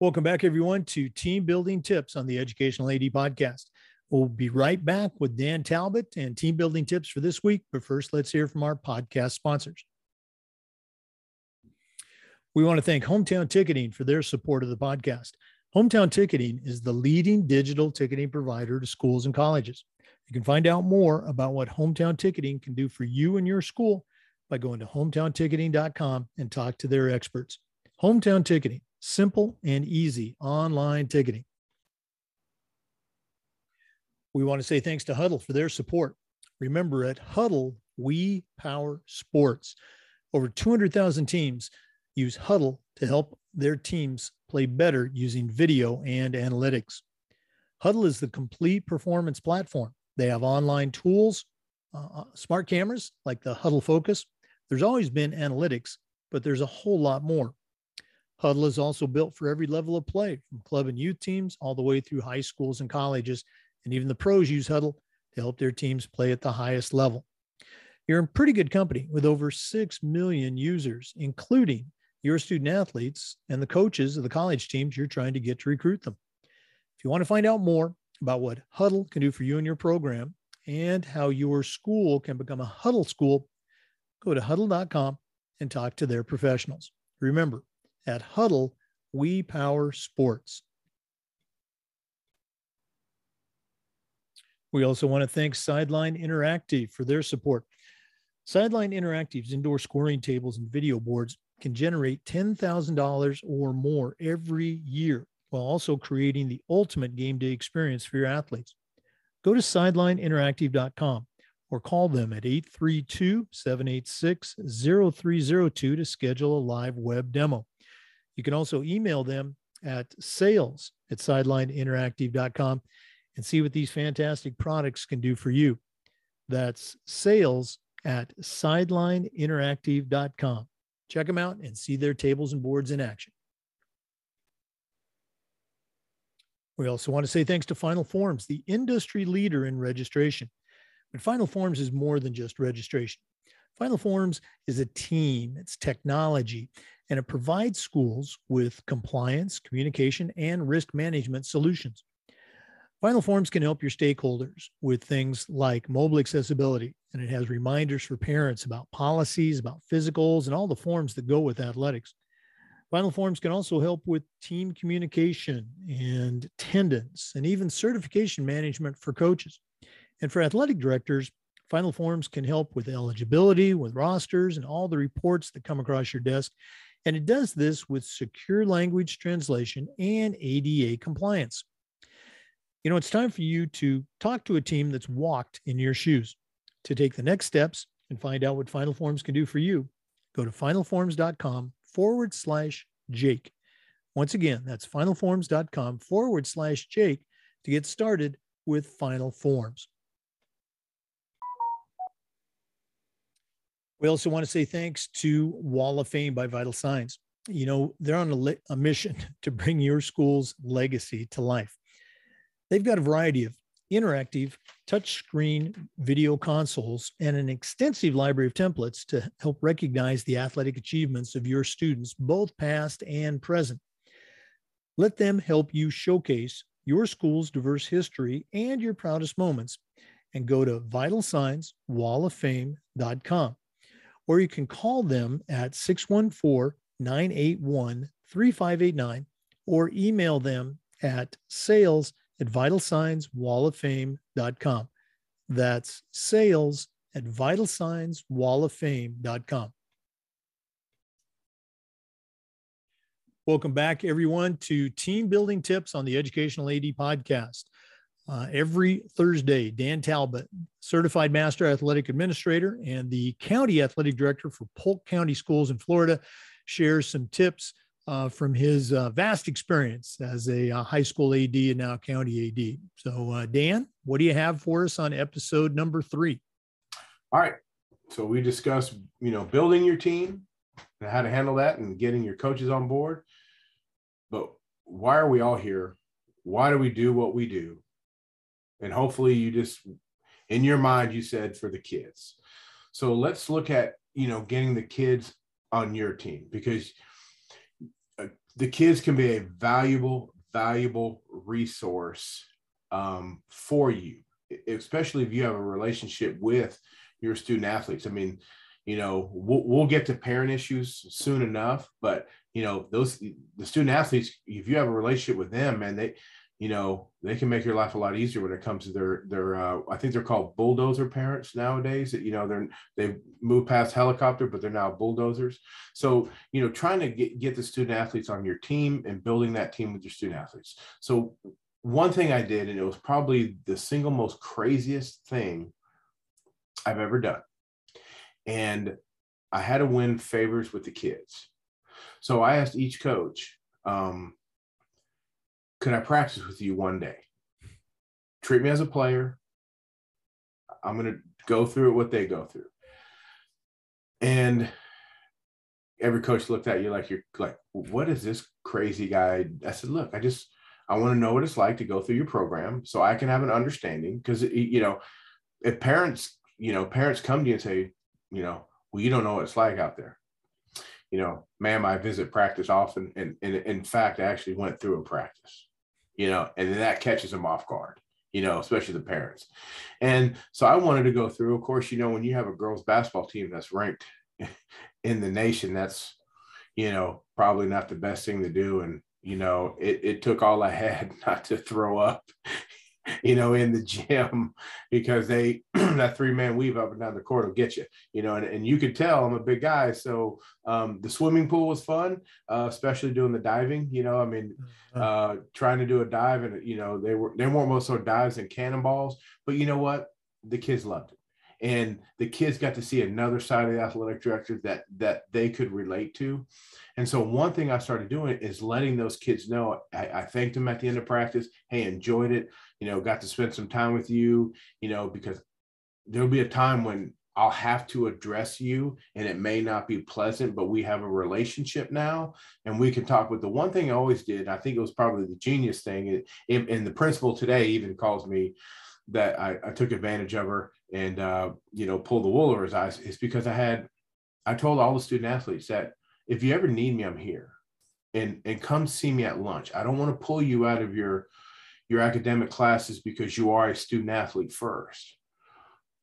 Welcome back, everyone, to Team Building Tips on the Educational AD Podcast. We'll be right back with Dan Talbot and team building tips for this week. But first, let's hear from our podcast sponsors. We want to thank Hometown Ticketing for their support of the podcast. Hometown Ticketing is the leading digital ticketing provider to schools and colleges. You can find out more about what Hometown Ticketing can do for you and your school by going to hometownticketing.com and talk to their experts. Hometown Ticketing, simple and easy online ticketing. We want to say thanks to Hudl for their support. Remember, at Hudl, we power sports. Over 200,000 teams use Hudl to help their teams play better using video and analytics. Hudl is the complete performance platform. They have online tools, uh, uh, smart cameras like the Hudl Focus. There's always been analytics, but there's a whole lot more. Hudl is also built for every level of play, from club and youth teams all the way through high schools and colleges. And even the pros use Hudl to help their teams play at the highest level. You're in pretty good company with over 6 million users, including your student athletes and the coaches of the college teams you're trying to get to recruit them. If you want to find out more about what Hudl can do for you and your program and how your school can become a Hudl school, go to hudl.com and talk to their professionals. Remember, at Hudl, we power sports. We also want to thank Sideline Interactive for their support. Sideline Interactive's indoor scoring tables and video boards can generate $10,000 or more every year while also creating the ultimate game day experience for your athletes. Go to sidelineinteractive.com or call them at 832 786 0302 to schedule a live web demo. You can also email them at sales at sidelineinteractive.com and see what these fantastic products can do for you. That's sales at sidelineinteractive.com. Check them out and see their tables and boards in action. We also want to say thanks to Final Forms, the industry leader in registration. But Final Forms is more than just registration. Final Forms is a team, it's technology, and it provides schools with compliance, communication, and risk management solutions. Final Forms can help your stakeholders with things like mobile accessibility, and it has reminders for parents about policies, about physicals, and all the forms that go with athletics. Final Forms can also help with team communication and attendance, and even certification management for coaches. And for athletic directors, Final Forms can help with eligibility, with rosters, and all the reports that come across your desk. And it does this with secure language translation and ADA compliance you know, it's time for you to talk to a team that's walked in your shoes. To take the next steps and find out what Final Forms can do for you, go to finalforms.com forward slash Jake. Once again, that's finalforms.com forward slash Jake to get started with Final Forms. We also want to say thanks to Wall of Fame by Vital Signs. You know, they're on a, a mission to bring your school's legacy to life. They've got a variety of interactive touchscreen video consoles and an extensive library of templates to help recognize the athletic achievements of your students, both past and present. Let them help you showcase your school's diverse history and your proudest moments and go to vitalsignswalloffame.com or you can call them at 614 981 3589 or email them at sales at vitalsignswalloffame.com. That's sales at vitalsignswalloffame.com. Welcome back, everyone, to Team Building Tips on the Educational AD podcast. Uh, every Thursday, Dan Talbot, certified master athletic administrator and the county athletic director for Polk County Schools in Florida, shares some tips uh, from his uh, vast experience as a uh, high school AD and now county AD. So, uh, Dan, what do you have for us on episode number three? All right. So we discussed, you know, building your team and how to handle that and getting your coaches on board. But why are we all here? Why do we do what we do? And hopefully, you just, in your mind, you said for the kids. So let's look at, you know, getting the kids on your team because the kids can be a valuable, valuable resource um, for you, especially if you have a relationship with your student athletes. I mean, you know, we'll, we'll get to parent issues soon enough, but you know, those the student athletes, if you have a relationship with them, and they, you know, they can make your life a lot easier when it comes to their their. Uh, I think they're called bulldozer parents nowadays. That You know, they're they've moved past helicopter, but they're now bulldozers. So you know, trying to get get the student athletes on your team and building that team with your student athletes. So one thing I did, and it was probably the single most craziest thing I've ever done, and I had to win favors with the kids. So I asked each coach, um, could I practice with you one day? Treat me as a player. I'm going to go through what they go through. And every coach looked at you like you're like, what is this crazy guy? I said, look, I just, I want to know what it's like to go through your program so I can have an understanding. Because, you know, if parents, you know, parents come to you and say, you know, well, you don't know what it's like out there. You know, ma'am, I visit practice often. And, and in fact, I actually went through a practice you know, and then that catches them off guard, you know, especially the parents. And so I wanted to go through, of course, you know, when you have a girls basketball team that's ranked in the nation, that's, you know, probably not the best thing to do. And, you know, it, it took all I had not to throw up, you know, in the gym because they that three man weave up and down the court will get you, you know, and, and you could tell I'm a big guy. So um, the swimming pool was fun, uh, especially doing the diving, you know, I mean, mm-hmm. uh, trying to do a dive and, you know, they were, they weren't most of dives and cannonballs, but you know what? The kids loved it. And the kids got to see another side of the athletic director that that they could relate to. And so one thing I started doing is letting those kids know. I, I thanked them at the end of practice. Hey, enjoyed it you know, got to spend some time with you, you know, because there'll be a time when I'll have to address you and it may not be pleasant, but we have a relationship now and we can talk. But the one thing I always did, I think it was probably the genius thing, and, the principal today even calls me that I, I took advantage of her and, uh, you know, pull the wool over his eyes, is because I had, I told all the student athletes that if you ever need me, I'm here and, and come see me at lunch. I don't want to pull you out of your, your academic classes because you are a student athlete first.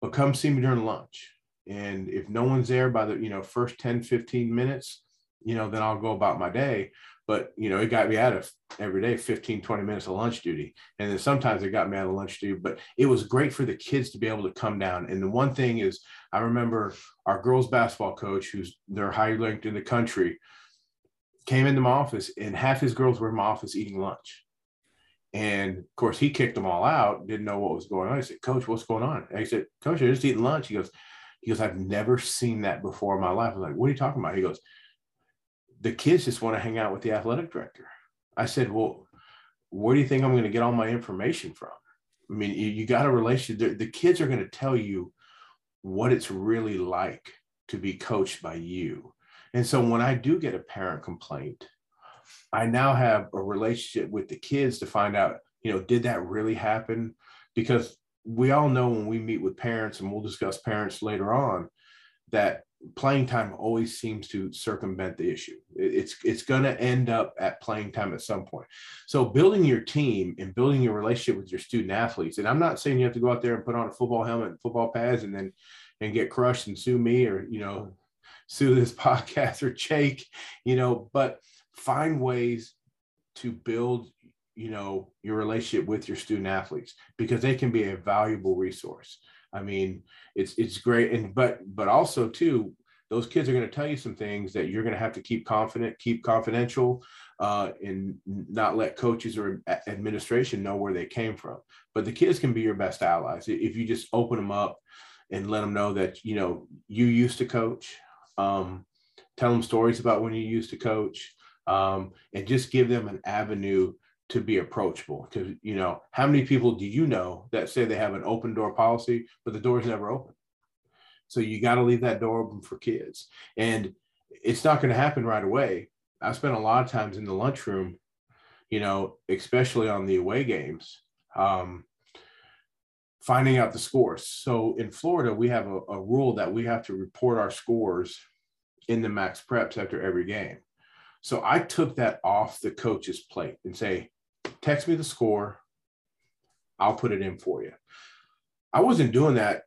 But come see me during lunch. And if no one's there by the, you know, first 10, 15 minutes, you know, then I'll go about my day. But, you know, it got me out of every day 15, 20 minutes of lunch duty. And then sometimes it got me out of lunch duty, but it was great for the kids to be able to come down. And the one thing is, I remember our girls basketball coach, who's they're high ranked in the country, came into my office and half his girls were in my office eating lunch and of course, he kicked them all out, didn't know what was going on. I said, Coach, what's going on? And said, Coach, I just eating lunch. He goes, he goes, I've never seen that before in my life. I was like, what are you talking about? He goes, the kids just want to hang out with the athletic director. I said, well, where do you think I'm going to get all my information from? I mean, you, you got a relationship. The, the kids are going to tell you what it's really like to be coached by you. And so when I do get a parent complaint, I now have a relationship with the kids to find out, you know, did that really happen? Because we all know when we meet with parents, and we'll discuss parents later on, that playing time always seems to circumvent the issue. It's it's going to end up at playing time at some point. So building your team and building your relationship with your student athletes, and I'm not saying you have to go out there and put on a football helmet and football pads and then and get crushed and sue me or you know sue this podcast or Jake, you know, but find ways to build you know your relationship with your student athletes because they can be a valuable resource i mean it's it's great. And but but also too those kids are going to tell you some things that you're going to have to keep confident keep confidential uh, and not let coaches or administration know where they came from. But the kids can be your best allies. If you just open them up and let them know that you know you used to coach um, tell them stories about when you used to coach um, and just give them an avenue to be approachable. Because, you know, how many people do you know that say they have an open door policy, but the door's never open? So you got to leave that door open for kids. And it's not going to happen right away. I spent a lot of times in the lunchroom, you know, especially on the away games, um, finding out the scores. So in Florida, we have a, a rule that we have to report our scores in the MaxPreps after every game. So I took that off the coach's plate and say, text me the score. I'll put it in for you. I wasn't doing that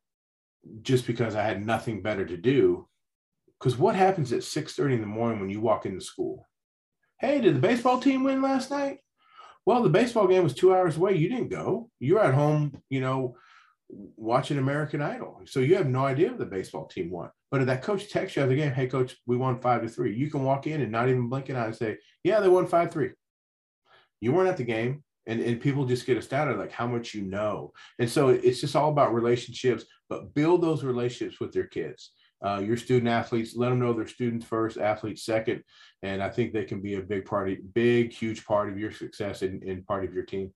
just because I had nothing better to do. Because what happens at 6:30 in the morning when you walk into school? Hey, did the baseball team win last night? Well, the baseball game was two hours away. You didn't go. You're at home, you know, watching American Idol. So you have no idea if the baseball team won. But if that coach texts you after the game, hey coach, we won five to three. You can walk in and not even blink an eye and say, Yeah, they won five three. You weren't at the game. And, and people just get astounded like how much you know. And so it's just all about relationships, but build those relationships with your kids. Uh, your student athletes, let them know they're students first, athletes second. And I think they can be a big part, of, big, huge part of your success and, and part of your team.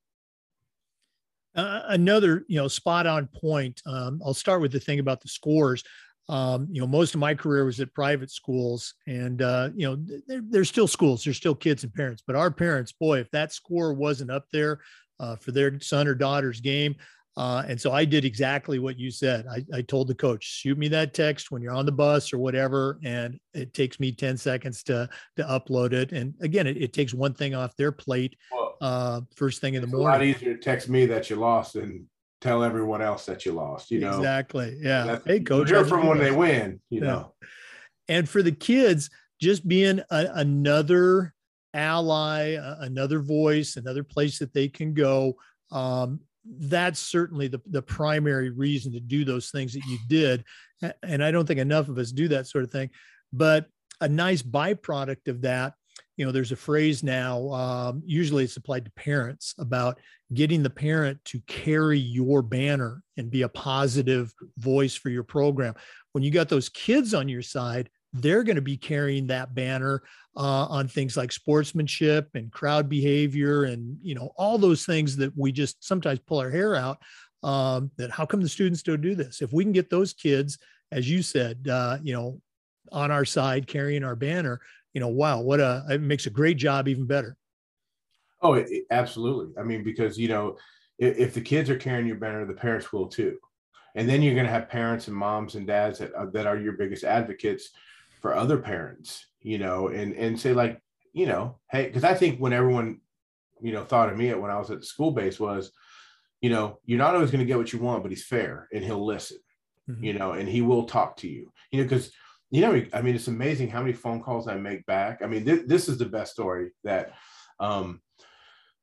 Uh, another, you know, spot on point. Um, I'll start with the thing about the scores. Um, you know, most of my career was at private schools, and uh, you know, they're still schools, there's still kids and parents. But our parents, boy, if that score wasn't up there uh, for their son or daughter's game, uh, and so I did exactly what you said. I, I, told the coach, shoot me that text when you're on the bus or whatever, and it takes me 10 seconds to to upload it. And again, it, it takes one thing off their plate uh, first thing in the morning. a lot easier to text me that you lost than tell everyone else that you lost. You know exactly. Yeah. Hey, coach. Hear from when they win. You yeah. know. And for the kids, just being a, another ally, another voice, another place that they can go. Um, that's certainly the, the primary reason to do those things that you did. And I don't think enough of us do that sort of thing. But a nice byproduct of that, you know, there's a phrase now, um, usually it's applied to parents about getting the parent to carry your banner and be a positive voice for your program. When you got those kids on your side, they're going to be carrying that banner uh, on things like sportsmanship and crowd behavior and you know all those things that we just sometimes pull our hair out um, that how come the students don't do this if we can get those kids as you said uh, you know on our side carrying our banner you know wow what a it makes a great job even better. Oh it, it, absolutely. I mean because you know if, if, the kids are carrying your banner the parents will too. And then you're going to have parents and moms and dads that, uh, that are your biggest advocates for other parents, you know, and and say like, you know, hey, because I think when everyone, you know, thought of me when I was at the school base was, you know, you're not always going to get what you want, but he's fair and he'll listen, mm-hmm. you know, and he will talk to you, you know, because you know, I mean, it's amazing how many phone calls I make back. I mean, th- this is the best story that. um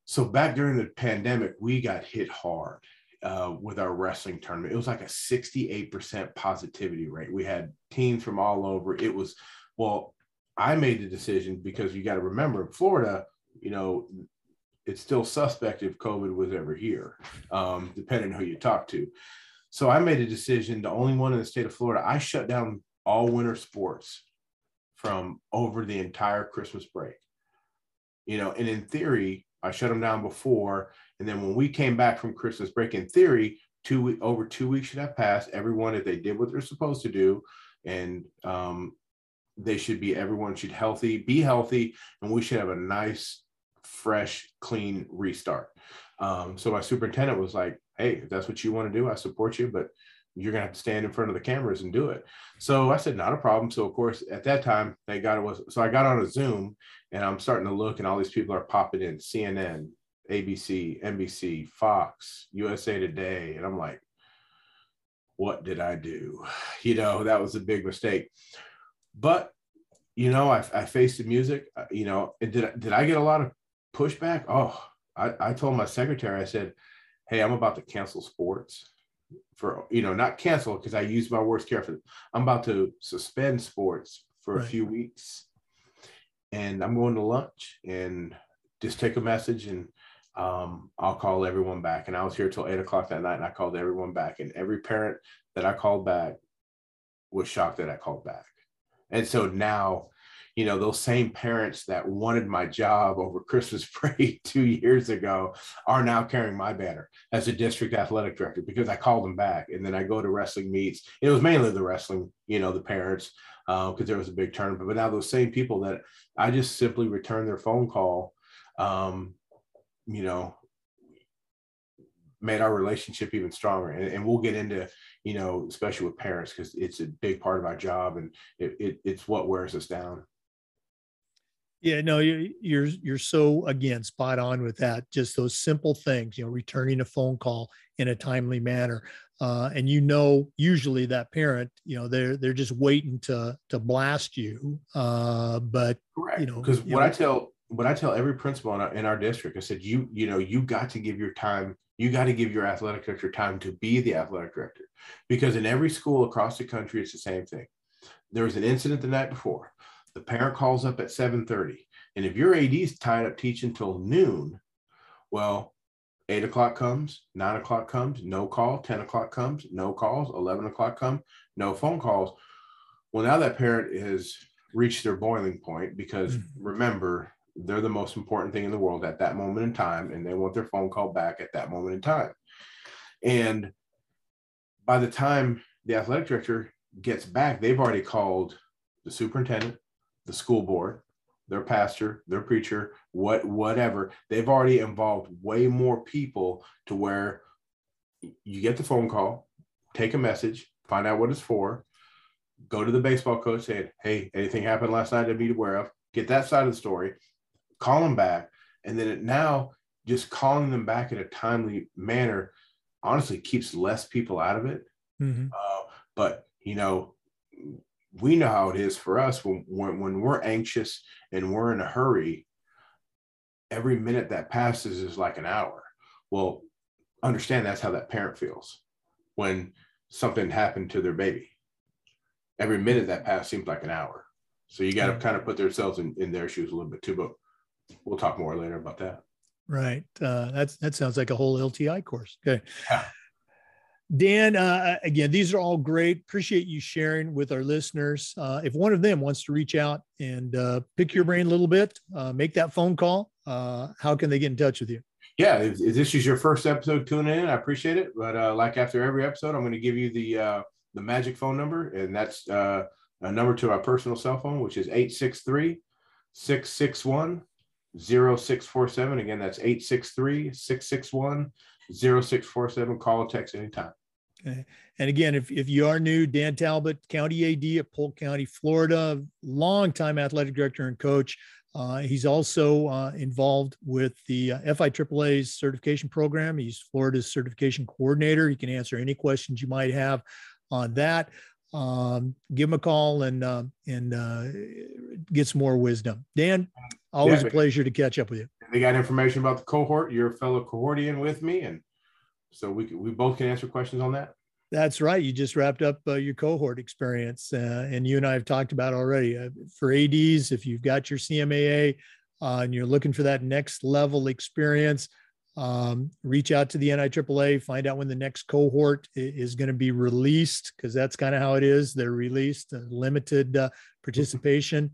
so back during the pandemic, we got hit hard uh, with our wrestling tournament. It was like a 68% positivity rate. We had teams from all over. It was, well, I made the decision because you got to remember in Florida, you know, it's still suspect if COVID was ever here, um, depending on who you talk to. So I made a decision, the only one in the state of Florida, I shut down all winter sports from over the entire Christmas break. You know, and in theory, I shut them down before and then when we came back from Christmas break, in theory, two over two weeks should have passed. Everyone, if they did what they're supposed to do, and um, they should be, everyone should healthy, be healthy, and we should have a nice, fresh, clean restart. Um, so my superintendent was like, "Hey, if that's what you want to do, I support you, but you're gonna have to stand in front of the cameras and do it." So I said, "Not a problem." So of course, at that time, they got it was so I got on a Zoom, and I'm starting to look, and all these people are popping in, CNN, ABC, NBC, Fox, USA Today. And I'm like, what did I do? You know, that was a big mistake. But, you know, I, I faced the music, uh, you know, did, did I get a lot of pushback? Oh, I, I told my secretary, I said, hey, I'm about to cancel sports for, you know, not cancel because I use my words carefully. I'm about to suspend sports for right. a few weeks and I'm going to lunch and just take a message and um, I'll call everyone back. And I was here till eight o'clock that night and I called everyone back. And every parent that I called back was shocked that I called back. And so now, you know, those same parents that wanted my job over Christmas break two years ago are now carrying my banner as a district athletic director because I called them back. And then I go to wrestling meets. It was mainly the wrestling, you know, the parents, because uh, there was a big tournament. But now those same people that I just simply return their phone call um, you know, made our relationship even stronger. And, and we'll get into, you know, especially with parents, because it's a big part of our job and it, it, it's what wears us down. Yeah, no, you're you're so again spot on with that. Just those simple things, you know, returning a phone call in a timely manner, uh, and you know, usually that parent, you know, they're they're just waiting to to blast you. Uh, but Correct. you know, because what know, I tell what I tell every principal in our, in our district, I said, you you know, you got to give your time. You got to give your athletic director time to be the athletic director, because in every school across the country, it's the same thing. There was an incident the night before the parent calls up at 7.30. And if your AD is tied up teaching till noon, well, 8 o'clock comes, 9 o'clock comes, no call, 10 o'clock comes, no calls, 11 o'clock come, no phone calls. Well, now that parent has reached their boiling point because Mhm. remember, they're the most important thing in the world at that moment in time, and they want their phone call back at that moment in time. And by the time the athletic director gets back, they've already called the superintendent, the school board, their pastor, their preacher, what whatever. They've already involved way more people to where you get the phone call, take a message, find out what it's for, go to the baseball coach, say, "Hey, anything happened last night to be aware of?" Get that side of the story, call them back, and then it now just calling them back in a timely manner honestly keeps less people out of it Mhm. uh, but you know, we know how it is for us when, when when we're anxious and we're in a hurry. Every minute that passes is like an hour. Well, understand that's how that parent feels when something happened to their baby. Every minute that passed seems like an hour. So you got to kind of put themselves in, in their shoes a little bit too. But we'll talk more later about that. Right. Uh, that's that sounds like a whole LTI course. Okay. Yeah. Dan, uh, again, these are all great. Appreciate you sharing with our listeners. Uh, if one of them wants to reach out and uh, pick your brain a little bit, uh, make that phone call. Uh, how can they get in touch with you? yeah, if, if this is your first episode tuning in, I appreciate it. But uh, like after every episode, I'm going to give you the uh, the magic phone number, and that's uh, a number to our personal cell phone, which is 863 661 0647. Again, that's 863 661 0647. Call or text anytime. Okay. And again, if, if you are new, Dan Talbot, County AD at Polk County, Florida, longtime athletic director and coach. Uh, he's also uh, involved with the uh, FIAAA's certification program. He's Florida's certification coordinator. He can answer any questions you might have on that. Um, give him a call and uh, and uh, get some more wisdom. Dan, always Yeah. a pleasure to catch up with you. They got information about the cohort, you're a fellow cohortian with me, and so we we both can answer questions on that. That's right. You just wrapped up uh, your cohort experience, uh, and you and I have talked about already. Uh, for ADs, if you've got your CMAA uh, and you're looking for that next level experience, um, reach out to the NIAAA, find out when the next cohort is going to be released, because that's kind of how it is. They're released, uh, limited uh, participation.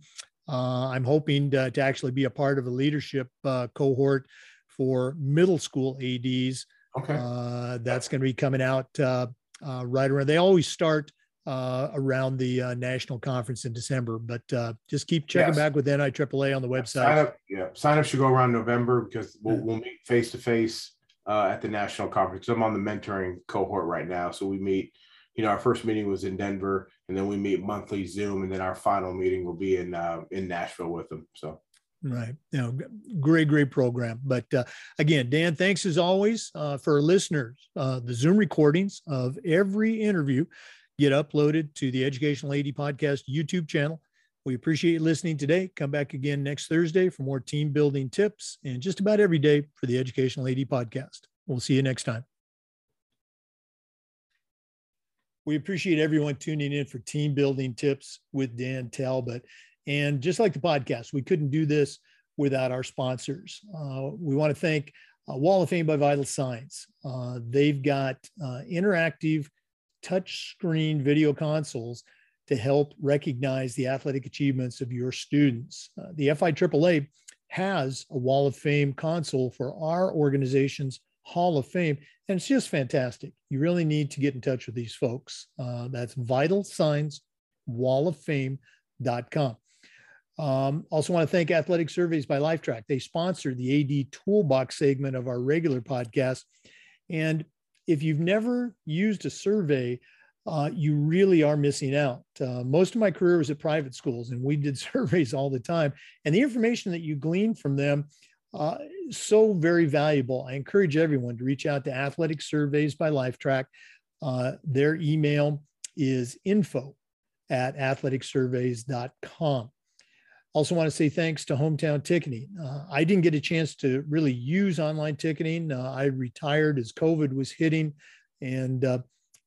Uh, I'm hoping to, to actually be a part of a leadership uh, cohort for middle school ADs. Okay. Uh, that's going to be coming out uh, uh, right around. They always start uh, around the uh, national conference in December, but uh, just keep checking Yes. back with NIAAA on the Sign website. up, yeah, sign up should go around November because we'll, we'll meet face to face at the national conference. I'm on the mentoring cohort right now, so we meet. You know, our first meeting was in Denver, and then we meet monthly Zoom, and then our final meeting will be in uh, in Nashville with them. So Right. You know, great, great program. But uh, again, Dan, thanks as always uh, for our listeners. Uh, the Zoom recordings of every interview get uploaded to the Educational AD Podcast YouTube channel. We appreciate you listening today. Come back again next Thursday for more team building tips and just about every day for the Educational AD Podcast. We'll see you next time. We appreciate everyone tuning in for team building tips with Dan Talbot. And just like the podcast, we couldn't do this without our sponsors. Uh, we want to thank uh, Wall of Fame by Vital Signs. Uh, they've got uh, interactive touchscreen video consoles to help recognize the athletic achievements of your students. Uh, the FIAAA has a Wall of Fame console for our organization's Hall of Fame, and it's just fantastic. You really need to get in touch with these folks. Uh, that's Vital Signs Wall of Fame.com. Um, also want to thank Athletic Surveys by Lifetrack. They sponsor the AD Toolbox segment of our regular podcast. And if you've never used a survey, uh, you really are missing out. Uh, most of my career was at private schools, and we did surveys all the time. And the information that you glean from them uh, so very valuable. I encourage everyone to reach out to Athletic Surveys by Lifetrack. Uh, their email is info at athleticsurveys.com. Also, want to say thanks to Hometown Ticketing. Uh, I didn't get a chance to really use online ticketing. Uh, I retired as COVID was hitting, and uh,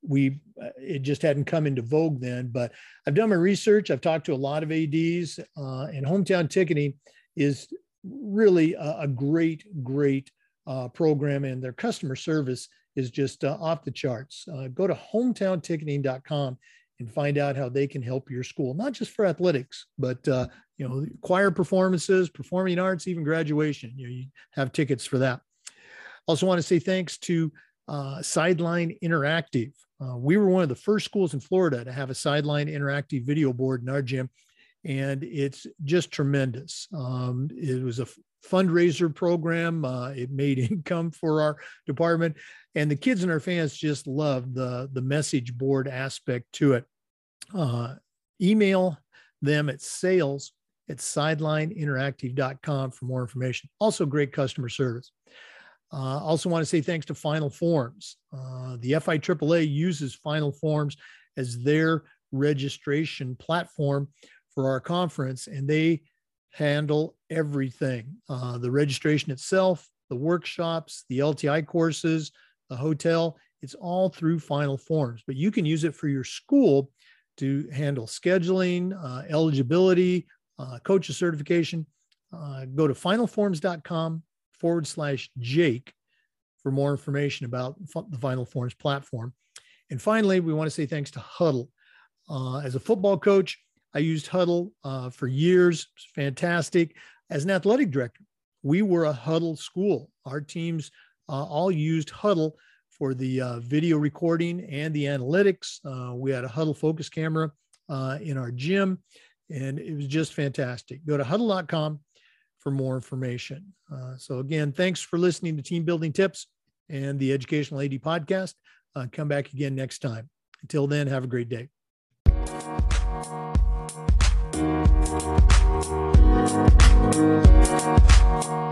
we it just hadn't come into vogue then. But I've done my research. I've talked to a lot of ads, and Hometown Ticketing is really a, a great, great uh, program, and their customer service is just off the charts. go to hometownticketing.com and find out how they can help your school, not just for athletics, but uh, you know, choir performances, performing arts, even graduation. You know, you have tickets for that. Also, want to say thanks to uh, Sideline Interactive. Uh, we were one of the first schools in Florida to have a Sideline Interactive video board in our gym, and it's just tremendous. Um, it was a fundraiser program. Uh, it made income for our department, and the kids and our fans just love the the message board aspect to it. Uh, email them at sales at sidelineinteractive.com for more information. Also, great customer service. Uh, also, want to say thanks to Final Forms. Uh, the FIAAA uses Final Forms as their registration platform for our conference, and they handle everything uh, the registration itself, the workshops, the LTI courses, the hotel. It's all through Final Forms, but you can use it for your school to handle scheduling, uh, eligibility, uh, coaches certification. Uh, go to finalforms.com forward slash Jake for more information about the Final Forms platform. And finally, we want to say thanks to Hudl. Uh, as a football coach, I used Hudl uh, for years. Fantastic. As an athletic director, we were a Hudl school. Our teams uh, all used Hudl for the uh, video recording and the analytics. Uh, we had a Hudl focus camera uh, in our gym, and it was just fantastic. Go to hudl.com for more information. Uh, so, again, thanks for listening to Team Building Tips and the Educational AD podcast. come back again next time. Until then, have a great day. Thank you.